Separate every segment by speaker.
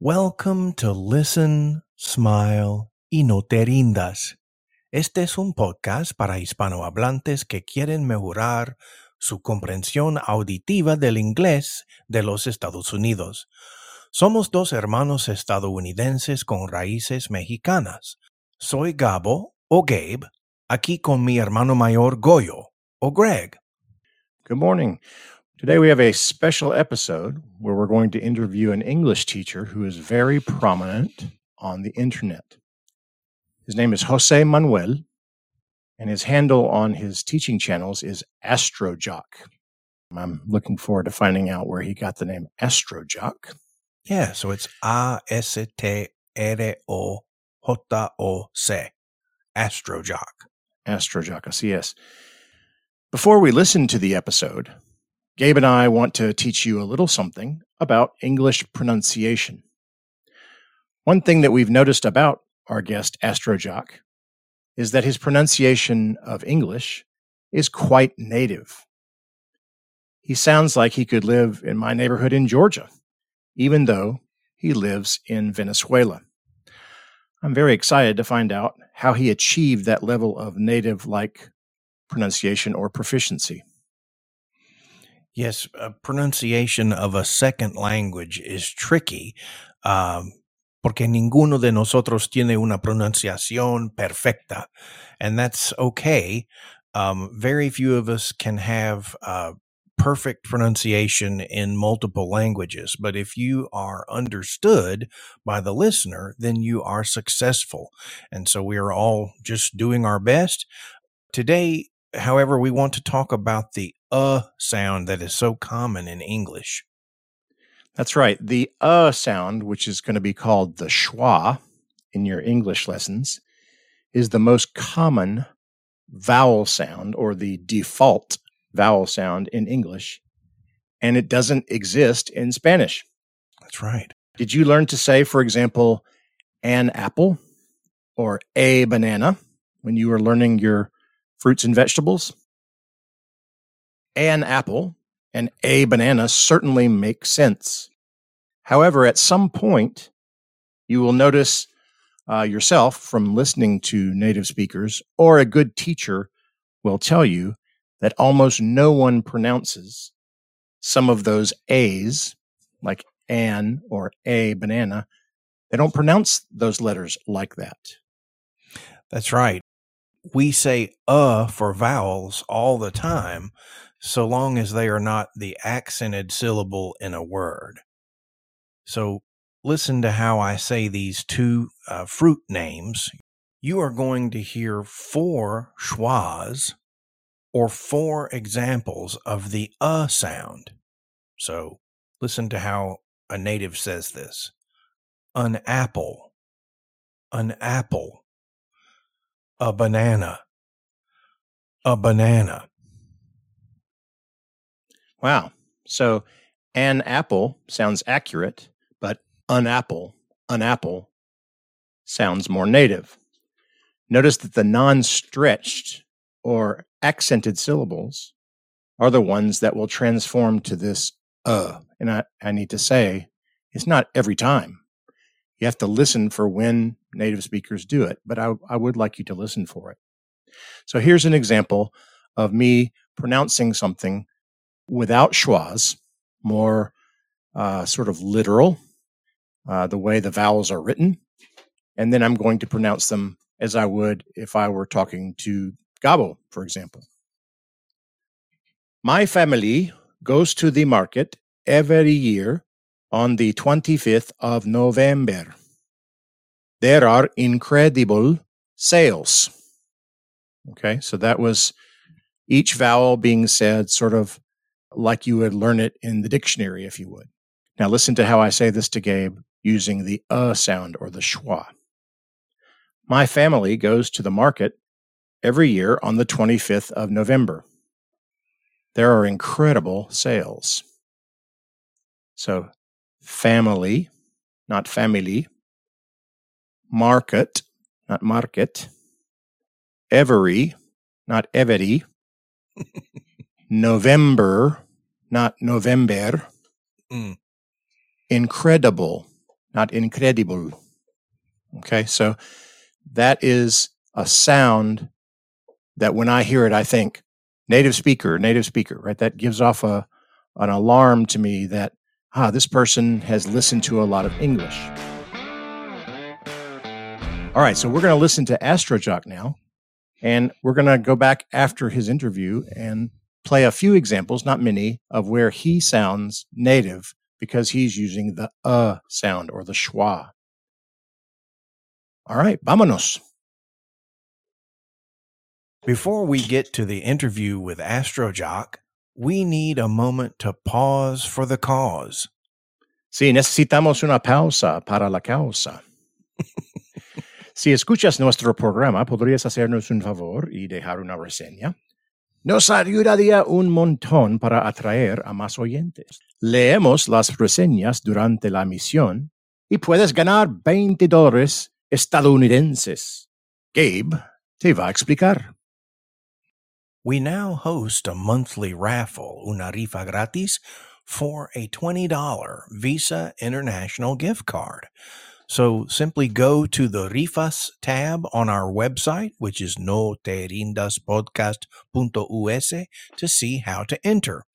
Speaker 1: Welcome to Listen, Smile y No Te Rindas. Este es un podcast para hispanohablantes que quieren mejorar su comprensión auditiva del inglés de los Estados Unidos. Somos dos hermanos estadounidenses con raíces mexicanas. Soy Gabo o Gabe, aquí con mi hermano mayor Goyo o Greg.
Speaker 2: Good morning. Today we have a special episode where we're going to interview an English teacher who is very prominent on the internet. His name is Jose Manuel, and his handle on his teaching channels is Astrojoc. I'm looking forward to finding out where he got the name Astrojoc.
Speaker 1: Yeah, so it's A S T R O J O C. Astrojoc.
Speaker 2: Astrojoc, así es. Before we listen to the episode, Gabe and I want to teach you a little something about English pronunciation. One thing that we've noticed about our guest, Astrojoc, is that his pronunciation of English is quite native. He sounds like he could live in my neighborhood in Georgia, even though he lives in Venezuela. I'm very excited to find out how he achieved that level of native like pronunciation or proficiency.
Speaker 1: Yes, uh, pronunciation of a second language is tricky um, porque ninguno de nosotros tiene una pronunciación perfecta, and that's okay. Um, very few of us can have uh, perfect pronunciation in multiple languages, but if you are understood by the listener, then you are successful. And so we are all just doing our best. Today, however, we want to talk about the uh sound that is so common in English.
Speaker 2: That's right. The uh sound, which is going to be called the schwa in your English lessons, is the most common vowel sound or the default vowel sound in English, and it doesn't exist in Spanish.
Speaker 1: That's right.
Speaker 2: Did you learn to say, for example, an apple or a banana when you were learning your fruits and vegetables? An apple and a banana certainly make sense. However, at some point, you will notice uh, yourself from listening to native speakers, or a good teacher will tell you that almost no one pronounces some of those A's, like an or a banana. They don't pronounce those letters like that.
Speaker 1: That's right. We say uh for vowels all the time, so long as they are not the accented syllable in a word. So listen to how I say these two uh, fruit names. You are going to hear four schwas or four examples of the uh sound. So listen to how a native says this. An apple, an apple, a banana, a banana.
Speaker 2: Wow. So an apple sounds accurate, but an apple, an apple sounds more native. Notice that the non stretched or accented syllables are the ones that will transform to this uh. And I, I need to say, it's not every time. You have to listen for when native speakers do it, but I, I would like you to listen for it. So here's an example of me pronouncing something without schwas, more uh, sort of literal, uh, the way the vowels are written. And then I'm going to pronounce them as I would if I were talking to Gabo, for example. My family goes to the market every year on the 25th of November. There are incredible sales. Okay, so that was each vowel being said sort of like you would learn it in the dictionary, if you would. Now, listen to how I say this to Gabe using the uh sound or the schwa. My family goes to the market every year on the 25th of November. There are incredible sales. So, family, not family, market, not market, every, not every, November, not November.
Speaker 1: Mm.
Speaker 2: Incredible, not incredible. Okay, so that is a sound that when I hear it, I think native speaker, native speaker, right? That gives off a an alarm to me that ah, this person has listened to a lot of English. All right, so we're going to listen to Astrojoc now, and we're going to go back after his interview and play a few examples, not many, of where he sounds native because he's using the uh sound or the schwa. All right, vámonos.
Speaker 1: Before we get to the interview with Astrojoc, we need a moment to pause for the cause.
Speaker 2: Sí, necesitamos una pausa para la causa. si escuchas nuestro programa, podrías hacernos un favor y dejar una reseña. Nos ayudaría un montón para atraer a más oyentes. Leemos las reseñas durante la emisión y puedes ganar 20 dólares estadounidenses. Gabe te va a explicar.
Speaker 1: We now host a monthly raffle, una rifa gratis, for a $20 Visa International gift card. So simply go to the Rifas tab on our website, which is noterrindaspodcast.us, to see how to enter.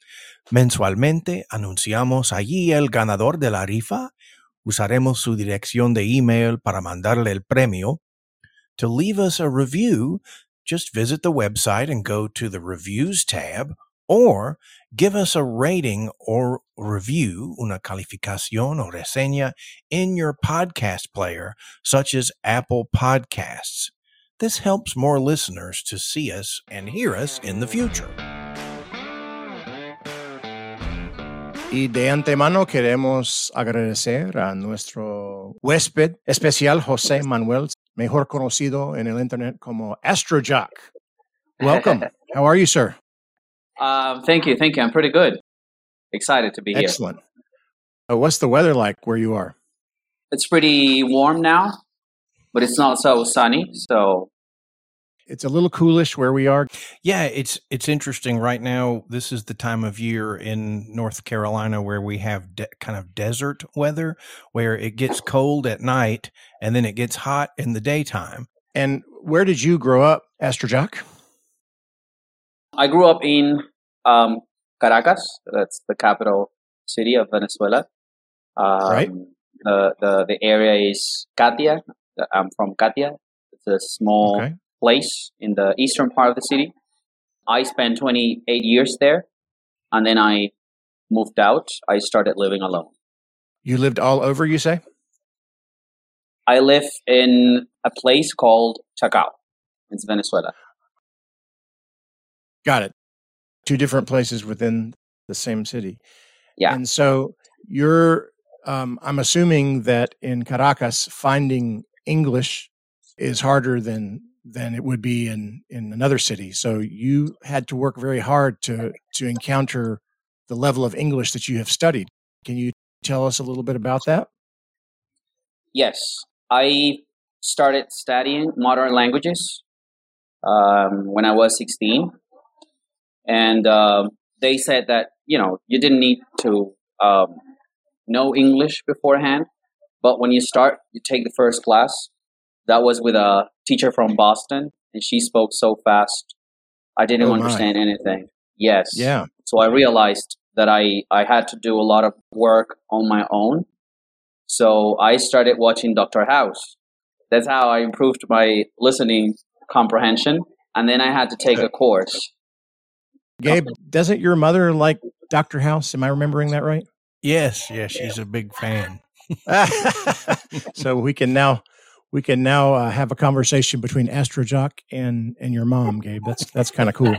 Speaker 1: Mensualmente anunciamos allí el ganador de la rifa. Usaremos su dirección de email para mandarle el premio. To leave us a review, just visit the website and go to the reviews tab or give us a rating or review, una calificación o reseña in your podcast player, such as Apple Podcasts. This helps more listeners to see us and hear us in the future.
Speaker 2: Y de antemano queremos agradecer a nuestro huésped especial José Manuel, mejor conocido en el internet como Astrojoc. Welcome. How are you, sir?
Speaker 3: Um, thank you, thank you. I'm pretty good. Excited to be here.
Speaker 2: Excellent. Uh, what's the weather like where you are?
Speaker 3: It's pretty warm now, but it's not so sunny. So
Speaker 2: It's a little coolish where we are.
Speaker 1: Yeah, it's it's interesting right now. This is the time of year in North Carolina where we have de- kind of desert weather, where it gets cold at night and then it gets hot in the daytime.
Speaker 2: And where did you grow up, Astrojoc?
Speaker 3: I grew up in um, Caracas. That's the capital city of Venezuela. Um,
Speaker 2: Right.
Speaker 3: The, the the area is Catia. I'm from Catia. It's a small
Speaker 2: Okay.
Speaker 3: place in the eastern part of the city. I spent 28 years there, and then I moved out. I started living alone.
Speaker 2: You lived all over, you say?
Speaker 3: I live in a place called Chacao. It's Venezuela.
Speaker 2: Got it. Two different places within the same city.
Speaker 3: Yeah.
Speaker 2: And so you're, um, I'm assuming that in Caracas, finding English is harder than than it would be in in another city. So you had to work very hard to to encounter the level of English that you have studied. Can you tell us a little bit about that?
Speaker 3: Yes, I started studying modern languages um, when I was 16. And um, they said that, you know, you didn't need to um, know English beforehand. But when you start, you take the first class. That was with a teacher from Boston, and she spoke so fast. I didn't
Speaker 2: Oh,
Speaker 3: understand anything. Yes.
Speaker 2: Yeah.
Speaker 3: So I realized that I, I had to do a lot of work on my own. So I started watching Dr. House. That's how I improved my listening comprehension. And then I had to take a course.
Speaker 2: Gabe, doesn't your mother like Dr. House? Am I remembering that right?
Speaker 1: Yes, yes, she's a big fan.
Speaker 2: so we can now we can now uh, have a conversation between Astrojoc and and your mom, Gabe. That's that's kind of cool.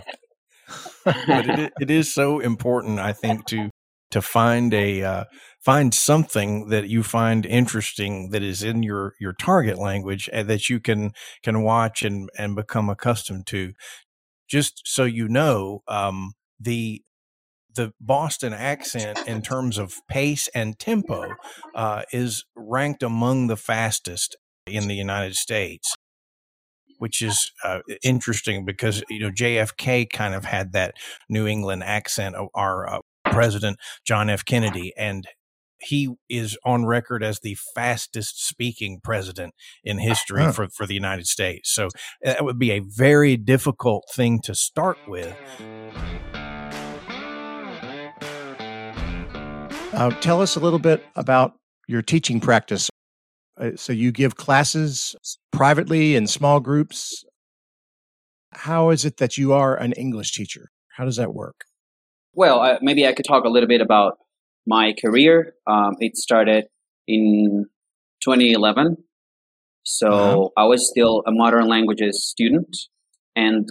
Speaker 1: but it, it is so important, I think, to to find a uh, find something that you find interesting that is in your your target language and that you can can watch and and become accustomed to. Just so you know, um, the the Boston accent in terms of pace and tempo uh, is ranked among the fastest in the United States which is uh, interesting because you know JFK kind of had that New England accent of our uh, president John F. Kennedy, and he is on record as the fastest speaking president in history
Speaker 2: Huh.
Speaker 1: for, for the United States. So that would be a very difficult thing to start with.
Speaker 2: Uh, tell us a little bit about your teaching practice. Uh, so you give classes privately in small groups. How is it that you are an English teacher? How does that work?
Speaker 3: Well, uh, maybe I could talk a little bit about my career. Um, it started in 2011. So
Speaker 2: Uh-huh.
Speaker 3: I was still a modern languages student. And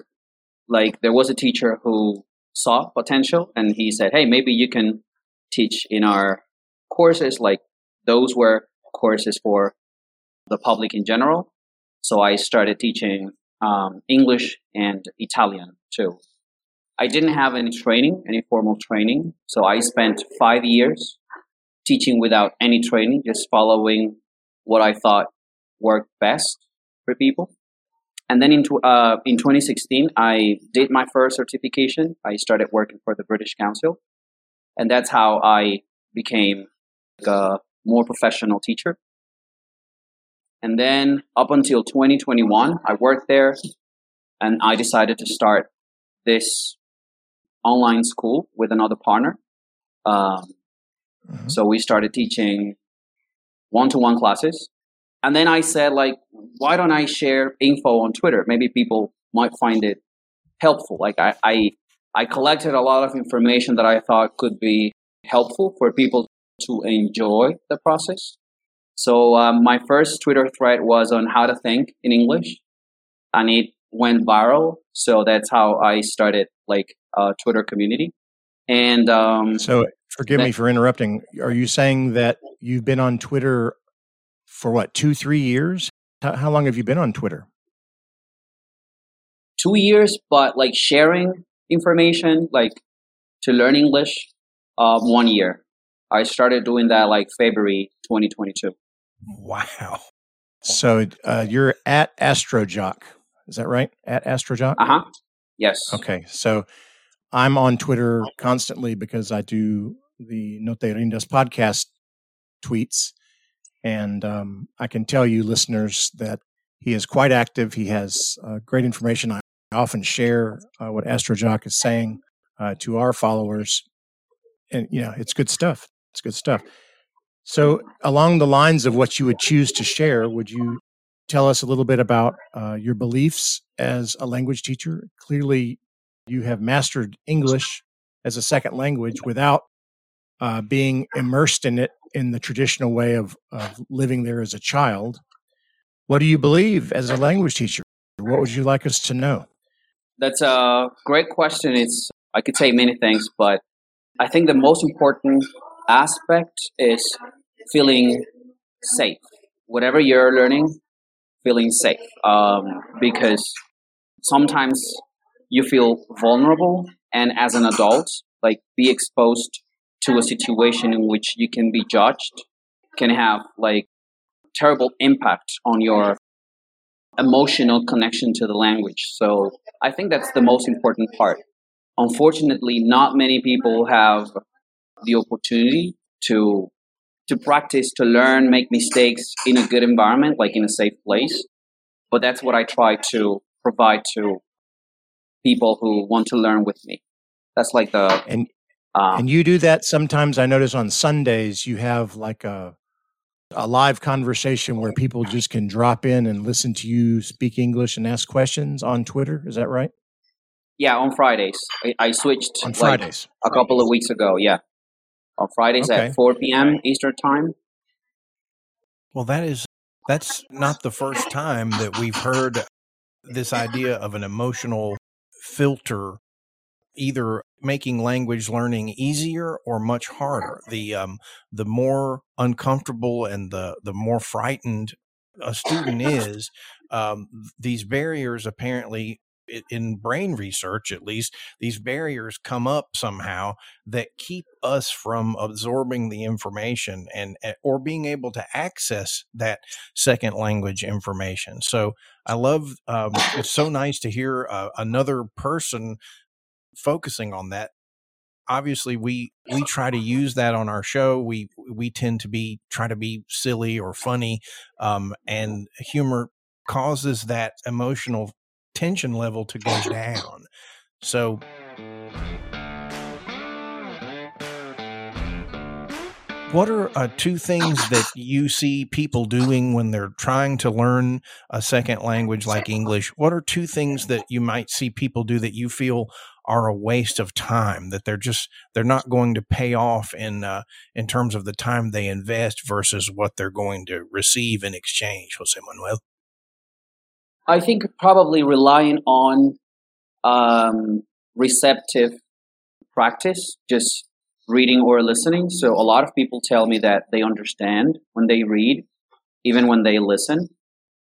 Speaker 3: like there was a teacher who saw potential and he said, Hey, maybe you can teach in our courses. Like those were courses for the public in general. So I started teaching um, English and Italian too. I didn't have any training, any formal training. So I spent five years teaching without any training, just following what I thought worked best for people. And then in, uh, in 2016, I did my first certification. I started working for the British Council. And that's how I became a more professional teacher. And then up until 2021, I worked there and I decided to start this online school with another partner. Um,
Speaker 2: Mhm.
Speaker 3: so we started teaching one-to-one classes, and then I said, like, why don't I share info on Twitter? Maybe people might find it helpful. Like, I I, I collected a lot of information that I thought could be helpful for people to enjoy the process. So um, my first Twitter thread was on how to think in English, and it went viral. So that's how I started like a Twitter community. And um,
Speaker 2: So forgive me for interrupting. Are you saying that you've been on Twitter for what, two, three years? How, how long have you been on Twitter?
Speaker 3: two years, but like sharing information, like to learn English, uh, one year. I started doing that like February 2022.
Speaker 1: Wow.
Speaker 2: So uh, you're at Astrojoc. Is that right? At Astrojoc?
Speaker 3: Uh huh. Yes.
Speaker 2: Okay. So I'm on Twitter constantly because I do the No Te Rindas podcast tweets. And um, I can tell you, listeners, that he is quite active. He has uh, great information. I often share uh, what Astrojoc is saying uh, to our followers. And, you know, it's good stuff. It's good stuff. So, along the lines of what you would choose to share, would you tell us a little bit about uh, your beliefs as a language teacher? Clearly, you have mastered English as a second language without uh, being immersed in it in the traditional way of, of living there as a child. What do you believe as a language teacher? What would you like us to know?
Speaker 3: That's a great question. It's I could say many things, but I think the most important aspect is feeling safe. Whatever you're learning, feeling safe. Um, because sometimes you feel vulnerable, and as an adult, like be exposed to a situation in which you can be judged, can have like terrible impact on your emotional connection to the language. So I think that's the most important part. Unfortunately, not many people have the opportunity to to practice, to learn, make mistakes in a good environment, like in a safe place. But that's what I try to provide to people who want to learn with me. That's like the
Speaker 2: And
Speaker 3: um,
Speaker 2: and you do that sometimes. I notice on Sundays you have like a a live conversation where people just can drop in and listen to you speak English and ask questions on Twitter. Is that right?
Speaker 3: yeah on Fridays. I, I switched
Speaker 2: On
Speaker 3: like,
Speaker 2: Fridays.
Speaker 3: a couple of weeks ago. Yeah, on Fridays
Speaker 2: Okay.
Speaker 3: at 4 p.m. Eastern time.
Speaker 1: Well, that is that's not the first time that we've heard this idea of an emotional filter either making language learning easier or much harder. The um the more uncomfortable and the the more frightened a student is, um, these barriers apparently in brain research at least these barriers come up somehow that keep us from absorbing the information and eh, or being able to access that second language information so i love um, it's so nice to hear uh, another person focusing on that obviously we we try to use that on our show. We we tend to be try to be silly or funny, um, and humor causes that emotional tension level to go down. So What are uh, two things that you see people doing when they're trying to learn a second language like English? What are two things that you might see people do that you feel are a waste of time that they're just they're not going to pay off in uh, in terms of the time they invest versus what they're going to receive in exchange, Jose Manuel?
Speaker 3: I think probably relying on um, receptive practice, just reading or listening. So a lot of people tell me that they understand when they read, even when they listen,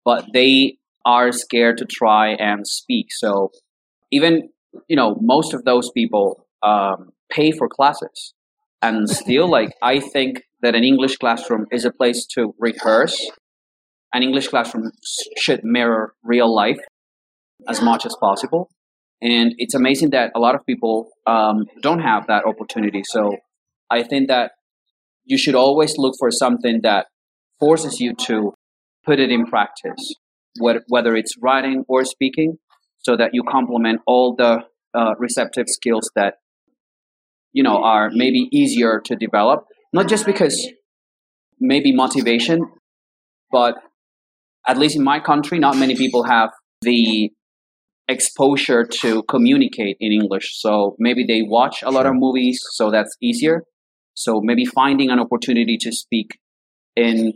Speaker 3: but they are scared to try and speak. So even, you know, most of those people um, pay for classes. And still, like, I think that an English classroom is a place to rehearse. An English classroom should mirror real life as much as possible. And it's amazing that a lot of people um, don't have that opportunity. So I think that you should always look for something that forces you to put it in practice, whether it's writing or speaking, so that you complement all the uh, receptive skills that you know are maybe easier to develop. Not just because maybe motivation, but at least in my country, not many people have the exposure to communicate in English. So maybe they watch a lot of movies, so that's easier. So maybe finding an opportunity to speak in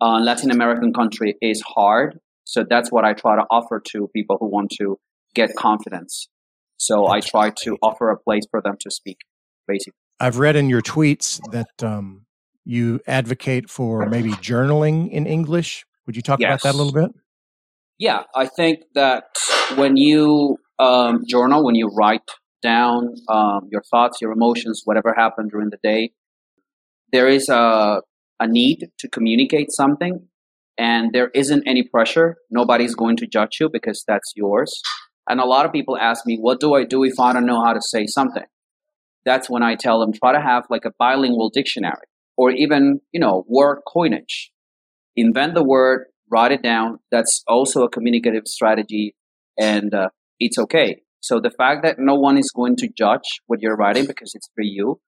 Speaker 3: a Latin American country is hard. So that's what I try to offer to people who want to get confidence. So I try to offer a place for them to speak, basically.
Speaker 2: I've read in your tweets that um, you advocate for maybe journaling in English. Would you talk yes. about that a little bit?
Speaker 3: Yeah, I think that when you um, journal, when you write down um, your thoughts, your emotions, whatever happened during the day, there is a, a need to communicate something and there isn't any pressure. Nobody's going to judge you because that's yours. And a lot of people ask me, what do I do if I don't know how to say something? That's when I tell them, try to have like a bilingual dictionary or even, you know, word coinage. Invent the word, write it down. That's also a communicative strategy and uh, it's okay. So the fact that no one is going to judge what you're writing because it's for you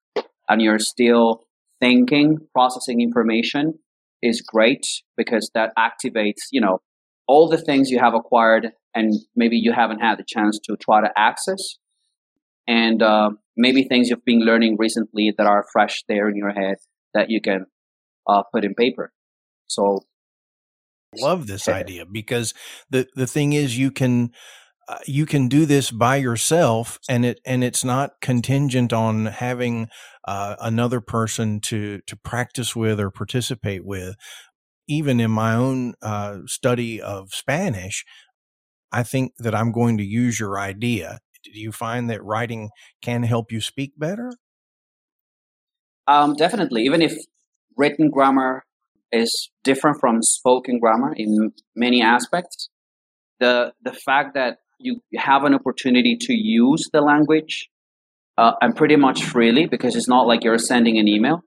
Speaker 3: and you're still thinking, processing information is great because that activates, you know, all the things you have acquired and maybe you haven't had the chance to try to access. And uh, maybe things you've been learning recently that are fresh there in your head that you can uh, put in paper. So,
Speaker 1: love this idea because the the thing is you can uh, you can do this by yourself and it and it's not contingent on having uh, another person to to practice with or participate with. Even in my own uh, study of spanish i think that i'm going to use your idea. Do you find that writing can help you speak better?
Speaker 3: Um, definitely. Even if written grammar is different from spoken grammar in many aspects the the fact that you have an opportunity to use the language uh, and pretty much freely because it's not like you're sending an email.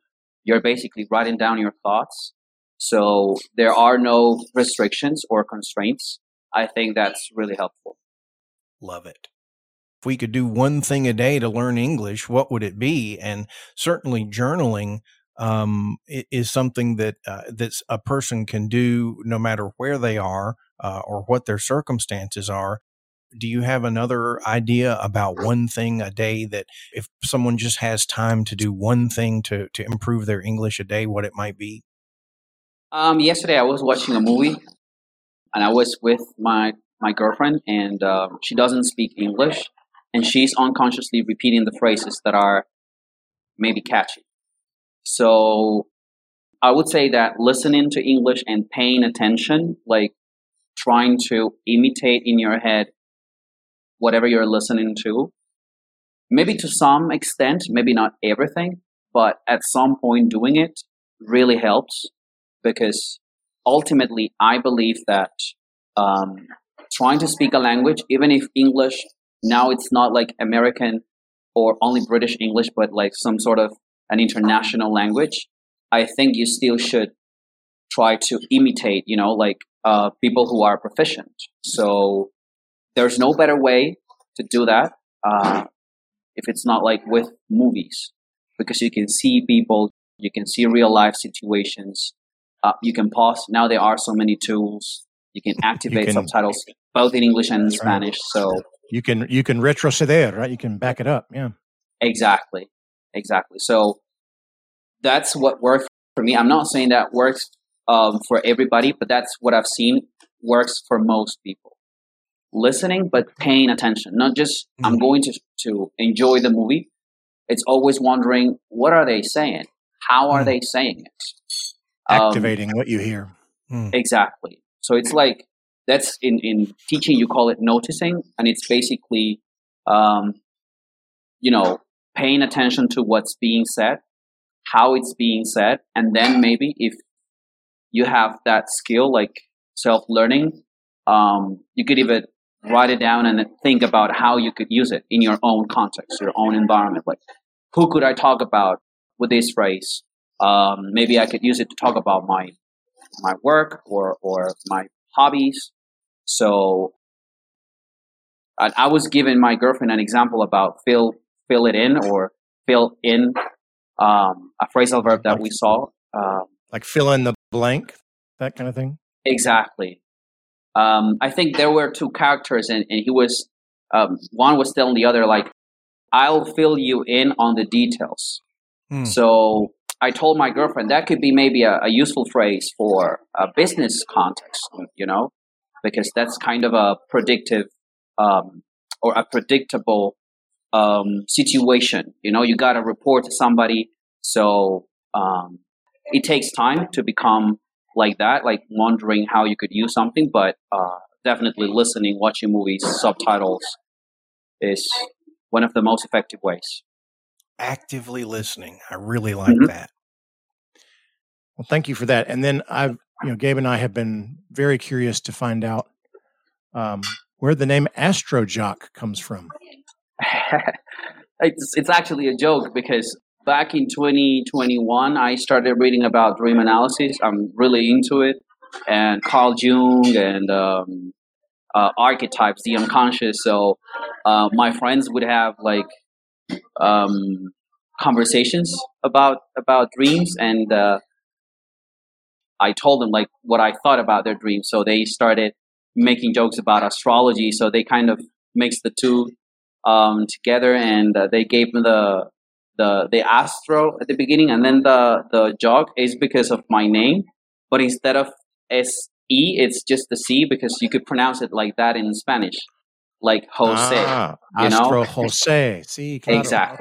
Speaker 3: You're basically writing down your thoughts. So there are no restrictions or constraints. I think that's really helpful.
Speaker 1: Love it. If we could do one thing a day to learn English, what would it be? And certainly journaling um, is something that uh, a person can do no matter where they are uh, or what their circumstances are do you have another idea about one thing a day that if someone just has time to do one thing to, to improve their English a day, what it might be?
Speaker 3: Um, yesterday I was watching a movie and I was with my, my girlfriend and uh, she doesn't speak English and she's unconsciously repeating the phrases that are maybe catchy. So I would say that listening to English and paying attention, like trying to imitate in your head whatever you're listening to. Maybe to some extent, maybe not everything, but at some point doing it really helps because ultimately I believe that um, trying to speak a language, even if English now it's not like American or only British English, but like some sort of an international language, I think you still should try to imitate, you know, like uh, people who are proficient. So there's no better way to do that uh, if it's not like with movies, because you can see people, you can see real life situations, uh, you can pause. Now there are so many tools. You can activate you can, subtitles both in English and in Spanish. Right. So
Speaker 2: you can you can retroceder, right? You can back it up. Yeah.
Speaker 3: Exactly. Exactly. So that's what works for me. I'm not saying that works um, for everybody, but that's what I've seen works for most people. Listening, but paying attention. Not just mm-hmm. I'm going to to enjoy the movie. It's always wondering what are they saying? How are mm. they saying it?
Speaker 2: Activating um, what you hear.
Speaker 3: Mm. Exactly. So it's like that's in in teaching you call it noticing, and it's basically um, you know paying attention to what's being said, how it's being said, and then maybe if you have that skill like self learning, um, you could even write it down and think about how you could use it in your own context, your own environment. Like, who could I talk about with this phrase? Um, maybe I could use it to talk about my my work or or my hobbies. So I, I was giving my girlfriend an example about fill fill it in or fill in um, a phrasal verb that we saw. Um,
Speaker 2: like fill in the blank, that kind of thing.
Speaker 3: Exactly. Um, I think there were two characters, and, and he was um, one was telling the other like, "I'll fill you in on the details." Hmm. So I told my girlfriend that could be maybe a, a useful phrase for a business context, you know, because that's kind of a predictive um, or a predictable um, situation. You know, you got to report to somebody, so um, it takes time to become like that, like wondering how you could use something. But uh, definitely listening, watching movies, subtitles is one of the most effective ways.
Speaker 1: Actively listening, I really like mm-hmm. that.
Speaker 2: Well, thank you for that. And then I've, you know, Gabe and I have been very curious to find out um, where the name Astrojoc comes from.
Speaker 3: it's, it's actually a joke because back in 2021, I started reading about dream analysis. I'm really into it, and Carl Jung and um, uh, archetypes, the unconscious. So uh, my friends would have like um, conversations about about dreams, and uh, I told them like what I thought about their dreams. So they started making jokes about astrology. So they kind of mixed the two um, together, and uh, they gave me the the the astro at the beginning, and then the the joc is because of my name, but instead of S E, it's just the C because you could pronounce it like that in Spanish, like Jose. Ah,
Speaker 2: you Astro know? Jose. See,
Speaker 3: claro. exactly.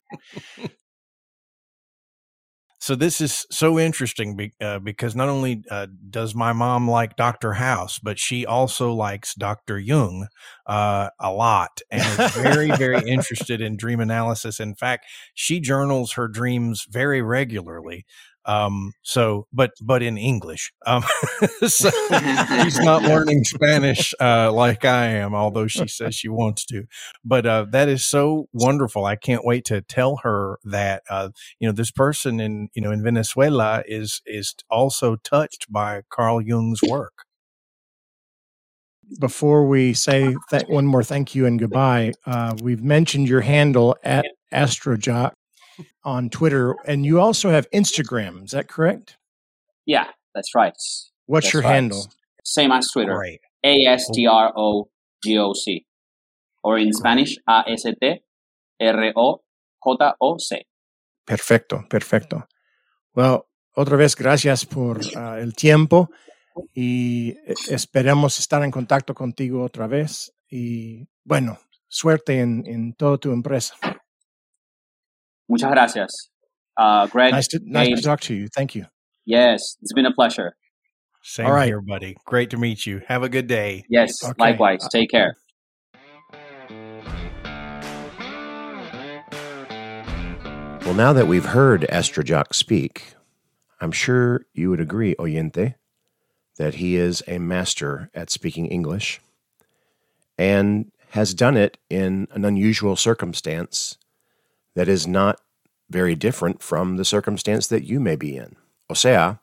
Speaker 1: So this is so interesting be, uh, because not only uh, does my mom like Doctor House, but she also likes Doctor Jung uh, a lot and is very, very interested in dream analysis. In fact, she journals her dreams very regularly. Um, so, but, but in English. Um, so she's not learning Spanish, uh, like I am, although she says she wants to. But, uh, that is so wonderful. I can't wait to tell her that, uh, you know, this person in, you know, in Venezuela is, is also touched by Carl Jung's work.
Speaker 2: Before we say th- one more thank you and goodbye, uh, we've mentioned your handle at Astrojoc on Twitter, and you also have Instagram. Is that correct?
Speaker 3: Yeah, that's right.
Speaker 2: What's
Speaker 3: that's
Speaker 2: your
Speaker 3: right.
Speaker 2: handle?
Speaker 3: Same as Twitter. A S T R O G O C. Or in Spanish, A S T R O J O C.
Speaker 2: Perfecto, perfecto. Well, otra vez gracias por uh, el tiempo y eh, esperamos estar en contacto contigo otra vez. Y bueno, suerte en, en toda tu empresa.
Speaker 3: Muchas gracias. Uh, Greg.
Speaker 2: Nice to, nice to talk to you. Thank you.
Speaker 3: Yes, it's been a pleasure.
Speaker 1: Same All right. here, buddy. Great to meet you. Have a good day.
Speaker 3: Yes, okay. likewise. Take care.
Speaker 4: Well, now that we've heard Astrojoc speak, I'm sure you would agree, Oyente, that he is a master at speaking English and has done it in an unusual circumstance that is not very different from the circumstance that you may be in. O sea,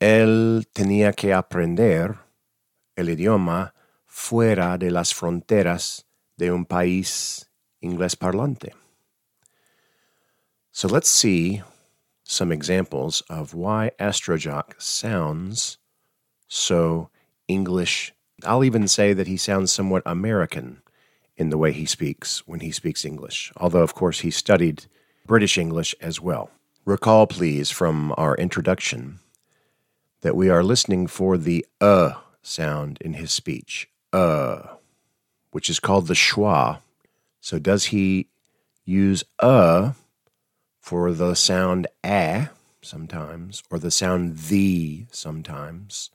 Speaker 4: él tenía que aprender el idioma fuera de las fronteras de un país inglés parlante. So let's see some examples of why Astrojoc sounds so English. I'll even say that he sounds somewhat American in the way he speaks when he speaks English, although, of course, he studied British English as well. Recall, please, from our introduction that we are listening for the uh sound in his speech. Uh, which is called the schwa. So does he use uh for the sound a sometimes, or the sound the sometimes,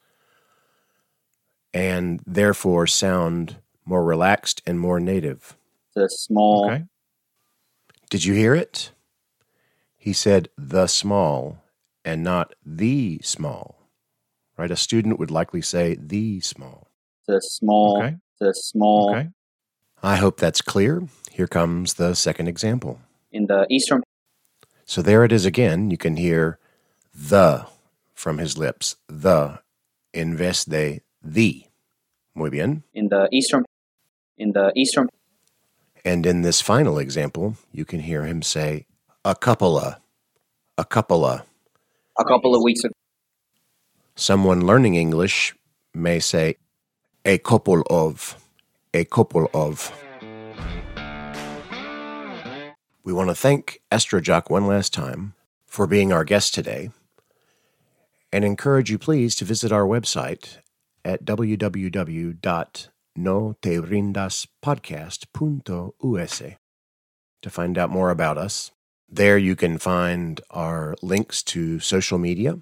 Speaker 4: and therefore sound more relaxed and more native?
Speaker 3: The small.
Speaker 2: Okay.
Speaker 4: Did you hear it? He said the small and not the small. Right? A student would likely say the small.
Speaker 3: The small.
Speaker 2: Okay.
Speaker 3: The small.
Speaker 2: Okay.
Speaker 4: I hope that's clear. Here comes the second example.
Speaker 3: In the eastern.
Speaker 4: So there it is again. You can hear the from his lips. The in vez de the. Muy bien.
Speaker 3: In the eastern. In the eastern.
Speaker 4: And in this final example, you can hear him say a couple of, a couple of.
Speaker 3: A couple of weeks ago.
Speaker 4: Someone learning English may say a couple of, a couple of. We want to thank Astrojoc one last time for being our guest today and encourage you please to visit our website at www.noterindaspodcast.us to find out more about us. There you can find our links to social media,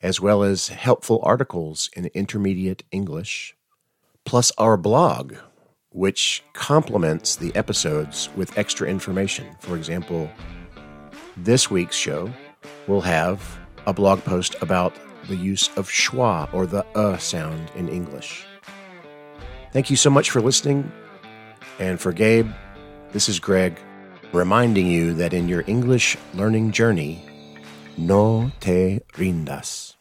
Speaker 4: as well as helpful articles in intermediate English, plus our blog, which complements the episodes with extra information. For example, this week's show will have a blog post about the use of schwa or the uh sound in English. Thank you so much for listening. And for Gabe, this is Greg reminding you that in your English learning journey, no te rindas.